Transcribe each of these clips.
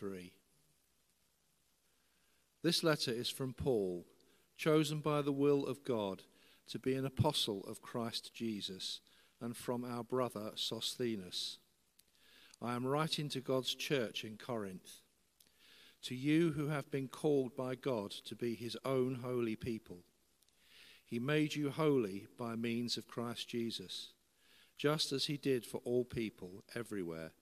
3. This letter is from Paul, chosen by the will of God to be an apostle of Christ Jesus, and from our brother Sosthenes. I am writing to God's church in Corinth. To you who have been called by God to be his own holy people, he made you holy by means of Christ Jesus, just as he did for all people everywhere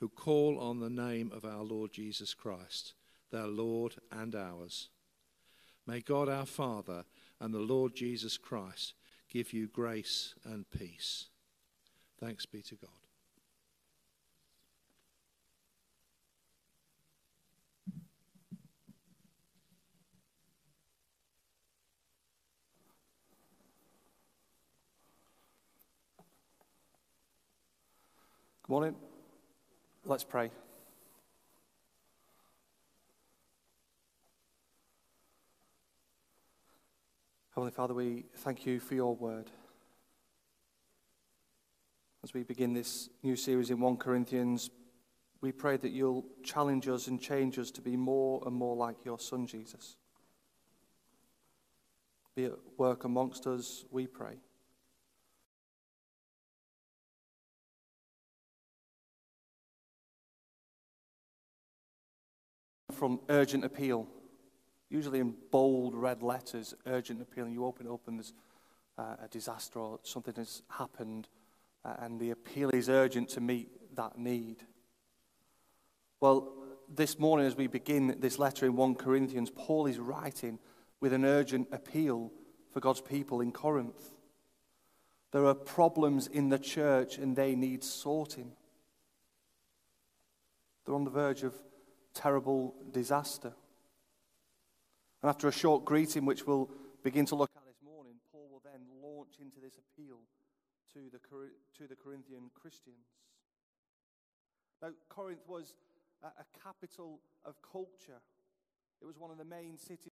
who call on the name of our Lord Jesus Christ, their Lord and ours. May God our Father and the Lord Jesus Christ give you grace and peace. Thanks be to God. Good morning. Let's pray. Heavenly Father, we thank you for your word. As we begin this new series in 1 Corinthians, we pray that you'll challenge us and change us to be more and more like your Son, Jesus. Be at work amongst us, we pray. From urgent appeal usually in bold red letters, urgent appeal, and you open it up and there's uh, a disaster or something has happened, uh, and the appeal is urgent to meet that need. Well, this morning, as we begin this letter in 1 Corinthians, Paul is writing with an urgent appeal for God's people in Corinth. There are problems in the church and they need sorting. They're on the verge of terrible disaster. And after a short greeting, which we'll begin to look at this morning, Paul will then launch into this appeal to the, to the Corinthian Christians. Now, Corinth was a, a capital of culture, it was one of the main cities.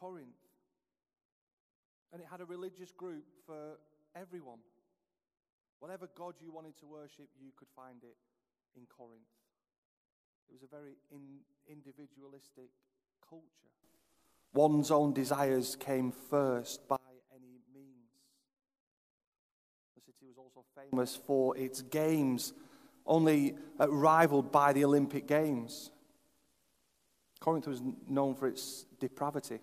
Corinth. And it had a religious group for everyone. Whatever God you wanted to worship, you could find it in Corinth. It was a very in, individualistic culture. One's own desires came first by any means. The city was also famous for its games, only rivaled by the Olympic Games. Corinth was known for its depravity.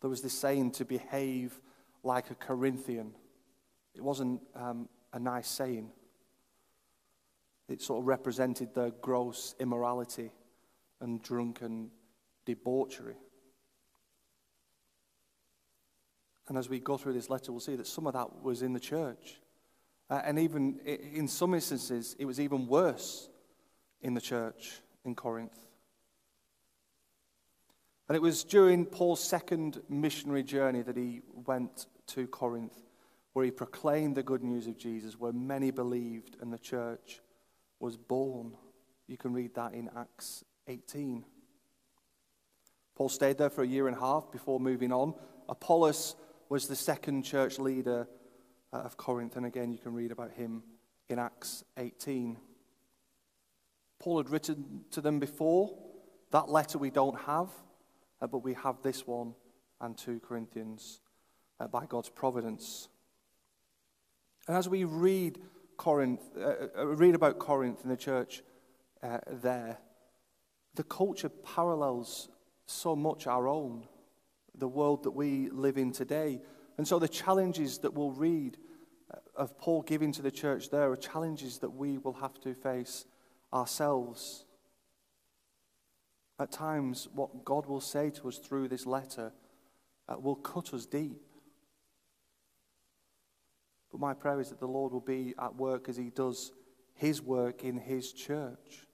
There was this saying to behave like a Corinthian. It wasn't um, a nice saying. It sort of represented the gross immorality and drunken debauchery. And as we go through this letter, we'll see that some of that was in the church. Uh, and even in some instances, it was even worse in the church in Corinth. And it was during Paul's second missionary journey that he went to Corinth, where he proclaimed the good news of Jesus, where many believed and the church was born. You can read that in Acts 18. Paul stayed there for a year and a half before moving on. Apollos was the second church leader uh, of Corinth, and again, you can read about him in Acts 18. Paul had written to them before. That letter we don't have uh, but we have this one and 2 Corinthians uh, by God's providence. And as we read Corinth, uh, uh read about Corinth in the church uh, there, the culture parallels so much our own, the world that we live in today. And so the challenges that we'll read uh, of Paul giving to the church there are challenges that we will have to face ourselves. At times, what God will say to us through this letter uh, will cut us deep. But my prayer is that the Lord will be at work as He does His work in His church.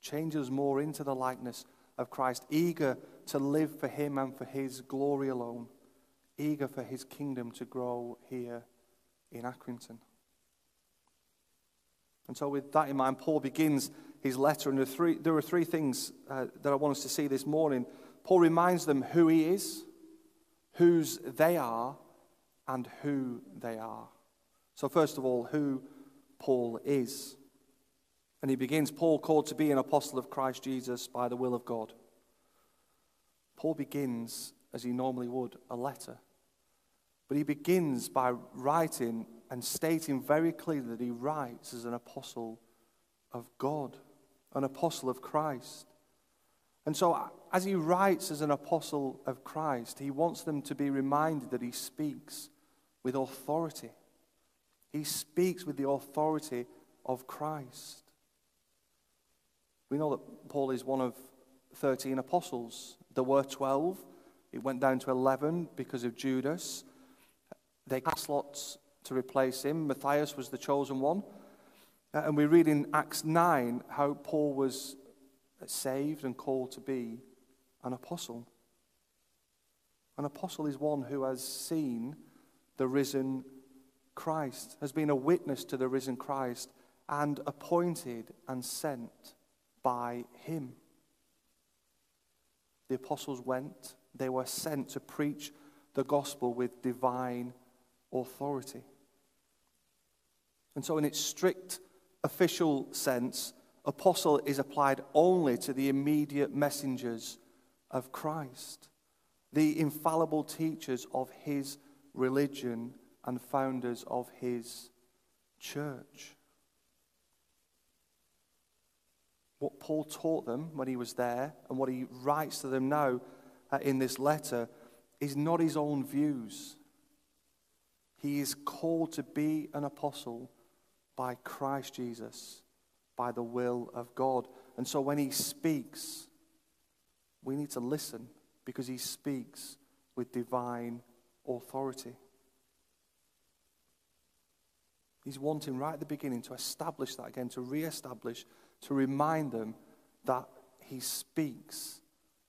Change us more into the likeness of Christ, eager to live for Him and for His glory alone, eager for His kingdom to grow here in Accrington. And so, with that in mind, Paul begins his letter. And there three, there are three things uh, that I want us to see this morning. Paul reminds them who he is, whose they are, and who they are. So, first of all, who Paul is. And he begins Paul, called to be an apostle of Christ Jesus by the will of God. Paul begins, as he normally would, a letter. But he begins by writing and stating very clearly that he writes as an apostle of God, an apostle of Christ. And so, as he writes as an apostle of Christ, he wants them to be reminded that he speaks with authority. He speaks with the authority of Christ. We know that Paul is one of 13 apostles. There were 12. It went down to 11 because of Judas. They cast lots to replace him. Matthias was the chosen one. Uh, and we read in Acts 9 how Paul was saved and called to be an apostle. An apostle is one who has seen the risen Christ, has been a witness to the risen Christ, and appointed and sent by him. The apostles went, they were sent to preach the gospel with divine authority. And so, in its strict official sense, apostle is applied only to the immediate messengers of Christ, the infallible teachers of his religion and founders of his church. What Paul taught them when he was there and what he writes to them now uh, in this letter is not his own views. He is called to be an apostle by Christ Jesus, by the will of God. And so when he speaks, we need to listen because he speaks with divine authority. He's wanting right at the beginning to establish that again, to re establish, to remind them that he speaks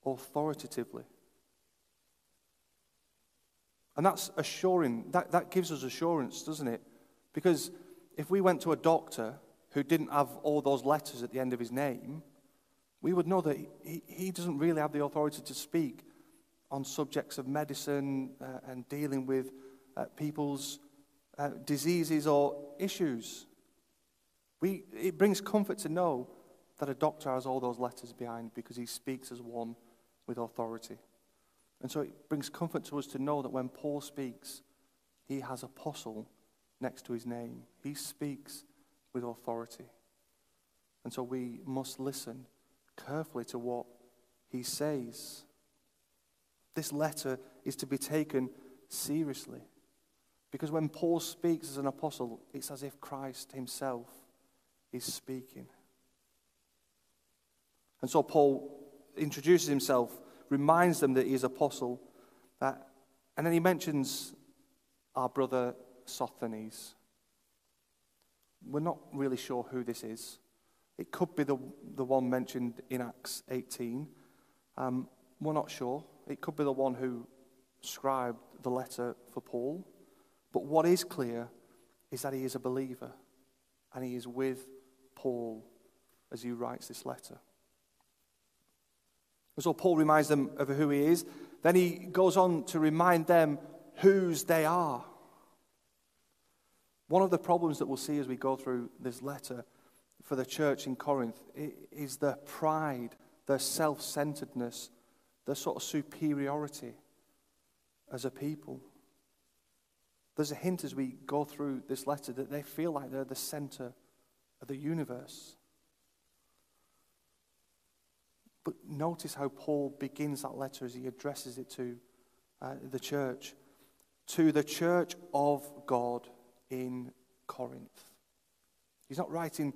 authoritatively. And that's assuring, that, that gives us assurance, doesn't it? Because if we went to a doctor who didn't have all those letters at the end of his name, we would know that he, he doesn't really have the authority to speak on subjects of medicine uh, and dealing with uh, people's uh, diseases or issues. We, it brings comfort to know that a doctor has all those letters behind because he speaks as one with authority. And so it brings comfort to us to know that when Paul speaks, he has apostle next to his name. He speaks with authority. And so we must listen carefully to what he says. This letter is to be taken seriously. Because when Paul speaks as an apostle, it's as if Christ himself is speaking. And so Paul introduces himself reminds them that he is apostle. Uh, and then he mentions our brother Sosthenes. We're not really sure who this is. It could be the, the one mentioned in Acts 18. Um, we're not sure. It could be the one who scribed the letter for Paul. But what is clear is that he is a believer and he is with Paul as he writes this letter. And so Paul reminds them of who he is. Then he goes on to remind them whose they are. One of the problems that we'll see as we go through this letter for the church in Corinth is their pride, their self centeredness, their sort of superiority as a people. There's a hint as we go through this letter that they feel like they're the center of the universe. But notice how Paul begins that letter as he addresses it to uh, the church. To the church of God in Corinth. He's not writing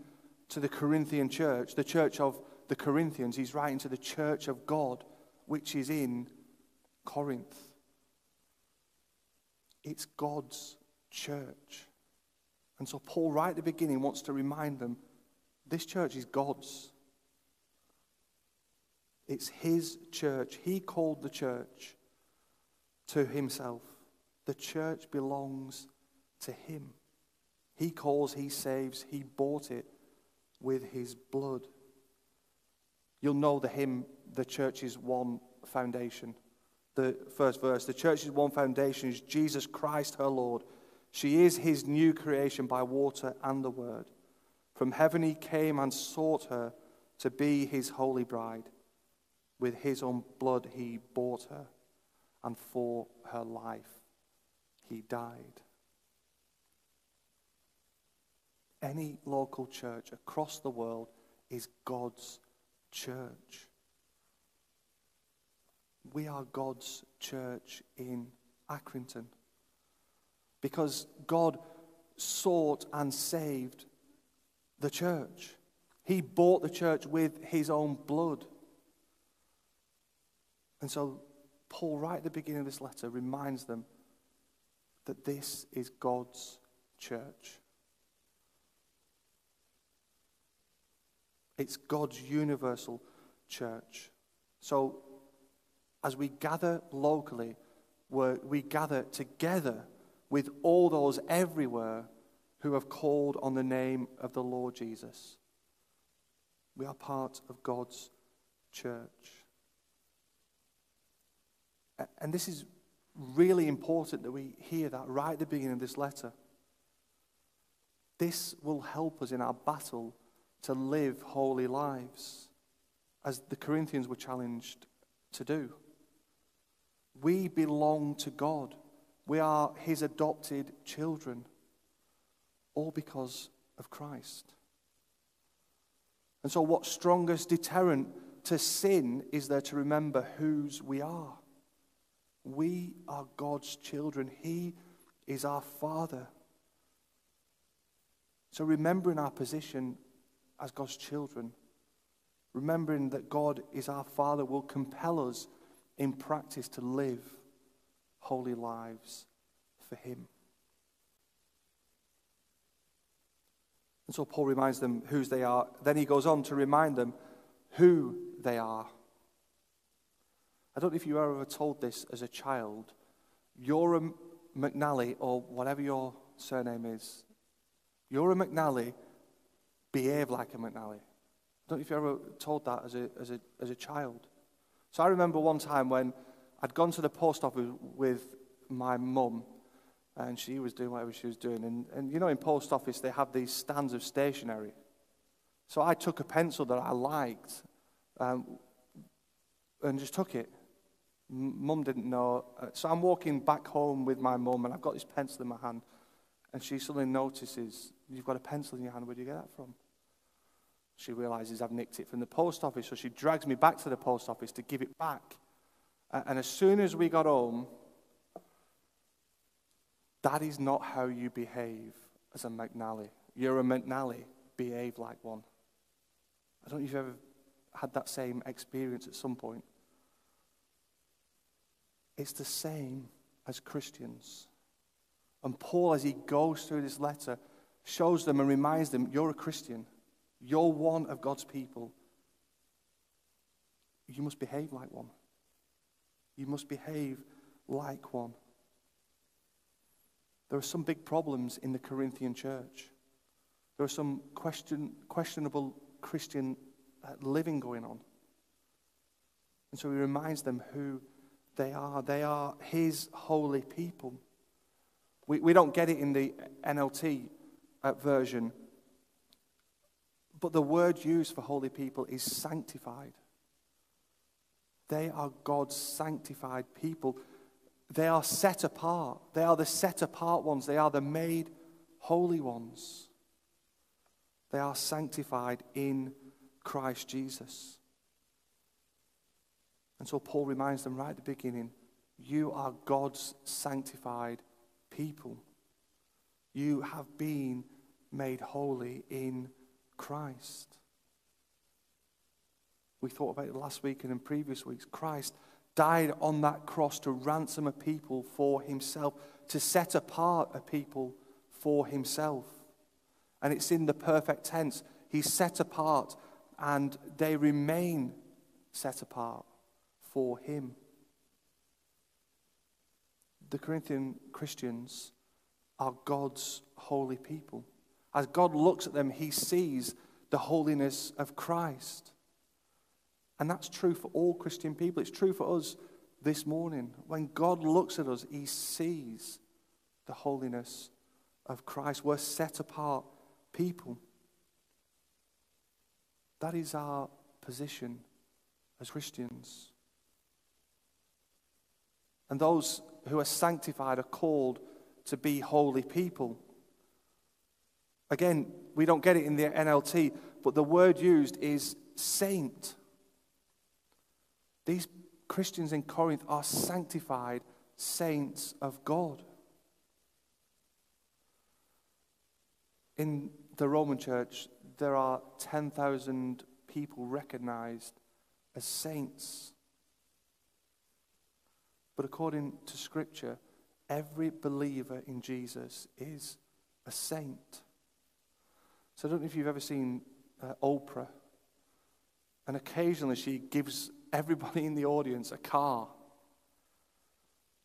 to the Corinthian church, the church of the Corinthians. He's writing to the church of God, which is in Corinth. It's God's church. And so, Paul, right at the beginning, wants to remind them this church is God's. It's his church. He called the church to himself. The church belongs to him. He calls, he saves, he bought it with his blood. You'll know the hymn, The Church is One Foundation. The first verse The Church is one foundation is Jesus Christ, her Lord. She is his new creation by water and the word. From heaven he came and sought her to be his holy bride. With his own blood he bought her, and for her life he died. Any local church across the world is God's church. We are God's church in Accrington because God sought and saved the church. He bought the church with his own blood. And so, Paul, right at the beginning of this letter, reminds them that this is God's church. It's God's universal church. So, as we gather locally, we gather together with all those everywhere who have called on the name of the Lord Jesus. We are part of God's church. And this is really important that we hear that right at the beginning of this letter. This will help us in our battle to live holy lives, as the Corinthians were challenged to do. We belong to God. We are His adopted children, all because of Christ. And so, what strongest deterrent to sin is there to remember whose we are? We are God's children. He is our Father. So, remembering our position as God's children, remembering that God is our Father, will compel us in practice to live holy lives for Him. And so Paul reminds them whose they are. Then he goes on to remind them who they are. I don't know if you were ever told this as a child. You're a McNally, or whatever your surname is. You're a McNally, behave like a McNally. I don't know if you ever told that as a, as a, as a child. So I remember one time when I'd gone to the post office with my mum, and she was doing whatever she was doing. And, and you know, in post office, they have these stands of stationery. So I took a pencil that I liked um, and just took it. Mum didn't know. Uh, so I'm walking back home with my mum, and I've got this pencil in my hand. And she suddenly notices, You've got a pencil in your hand. Where do you get that from? She realizes I've nicked it from the post office, so she drags me back to the post office to give it back. And as soon as we got home, that is not how you behave as a McNally. You're a McNally, behave like one. I don't know if you've ever had that same experience at some point. It's the same as Christians. And Paul, as he goes through this letter, shows them and reminds them you're a Christian. You're one of God's people. You must behave like one. You must behave like one. There are some big problems in the Corinthian church. There are some question, questionable Christian uh, living going on. And so he reminds them who they are. They are his holy people. We, we don't get it in the NLT uh, version, but the word used for holy people is sanctified. They are God's sanctified people. They are set apart. They are the set apart ones. They are the made holy ones. They are sanctified in Christ Jesus. And so Paul reminds them right at the beginning you are God's sanctified people. You have been made holy in Christ. We thought about it last week and in previous weeks. Christ died on that cross to ransom a people for himself, to set apart a people for himself. And it's in the perfect tense. He's set apart and they remain set apart for him. The Corinthian Christians are God's holy people. As God looks at them, he sees the holiness of Christ. And that's true for all Christian people. It's true for us this morning. When God looks at us, he sees the holiness of Christ. We're set apart people. That is our position as Christians. And those who are sanctified are called to be holy people. Again, we don't get it in the NLT, but the word used is saint. These Christians in Corinth are sanctified saints of God. In the Roman church, there are 10,000 people recognized as saints. But according to Scripture, every believer in Jesus is a saint. So I don't know if you've ever seen uh, Oprah, and occasionally she gives everybody in the audience a car.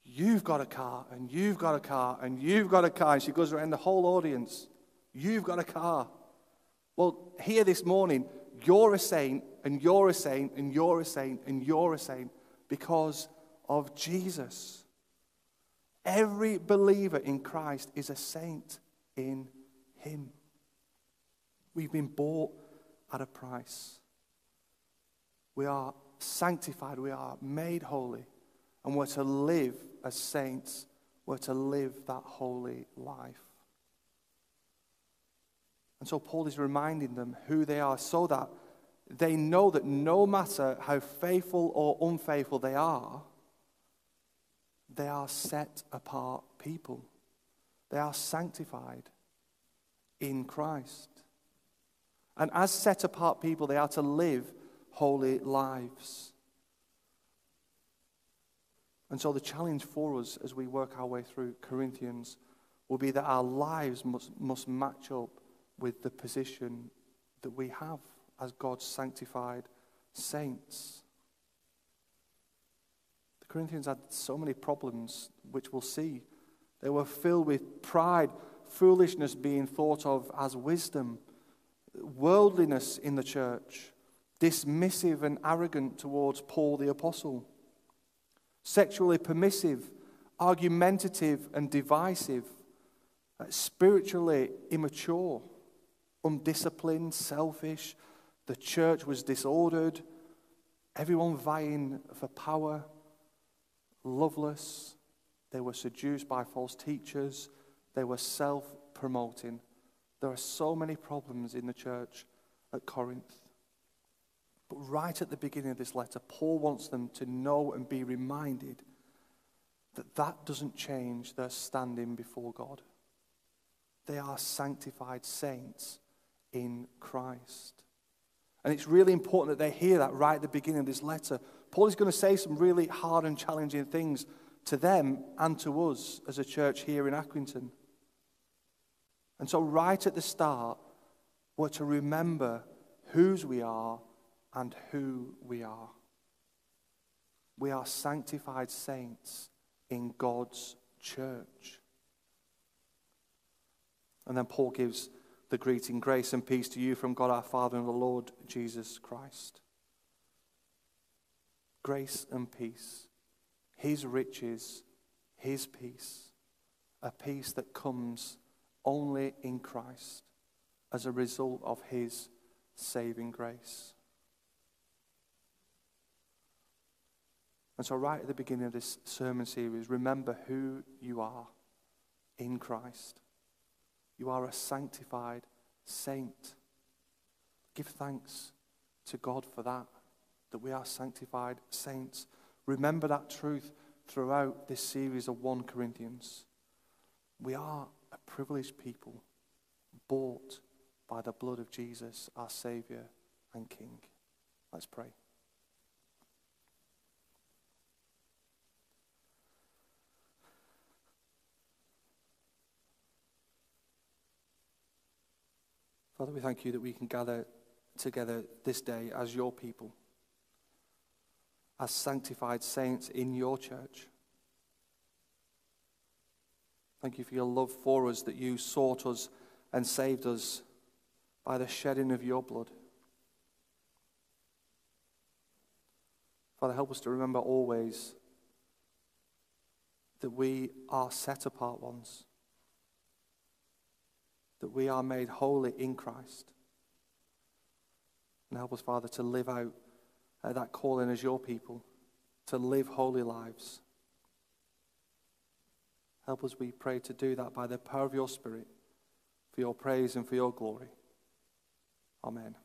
You've got a car, and you've got a car, and you've got a car. And she goes around the whole audience. You've got a car. Well, here this morning, you're a saint, and you're a saint, and you're a saint, and you're a saint because of Jesus. Every believer in Christ is a saint in Him. We've been bought at a price. We are sanctified, we are made holy, and we're to live as saints, we're to live that holy life. And so Paul is reminding them who they are so that they know that no matter how faithful or unfaithful they are, they are set apart people. They are sanctified in Christ. And as set apart people, they are to live holy lives. And so the challenge for us as we work our way through Corinthians will be that our lives must, must match up with the position that we have as God's sanctified saints. The Corinthians had so many problems, which we'll see. They were filled with pride, foolishness being thought of as wisdom, worldliness in the church, dismissive and arrogant towards Paul the Apostle, sexually permissive, argumentative and divisive, uh, spiritually immature undisciplined, selfish. The church was disordered. Everyone vying for power, loveless. They were seduced by false teachers. They were self promoting. There are so many problems in the church at Corinth. But right at the beginning of this letter, Paul wants them to know and be reminded that that doesn't change their standing before God. They are sanctified saints in Christ. And it's really important that they hear that right at the beginning of this letter. Paul is going to say some really hard and challenging things to them and to us as a church here in Accrington. And so, right at the start, we're to remember whose we are and who we are. We are sanctified saints in God's church. And then Paul gives the greeting grace and peace to you from God our Father and the Lord Jesus Christ. Grace and peace, His riches, His peace, a peace that comes only in Christ as a result of His saving grace. And so, right at the beginning of this sermon series, remember who you are in Christ. You are a sanctified saint. Give thanks to God for that, that we are sanctified saints. Remember that truth throughout this series of 1 Corinthians. We are privileged people, bought by the blood of Jesus, our Savior and King. Let's pray. Father, we thank you that we can gather together this day as your people, as sanctified saints in your church. Thank you for your love for us, that you sought us and saved us by the shedding of your blood. Father, help us to remember always that we are set apart ones, that we are made holy in Christ. And help us, Father, to live out uh, that calling as your people, to live holy lives. Help us, we pray, to do that by the power of your Spirit, for your praise and for your glory. Amen.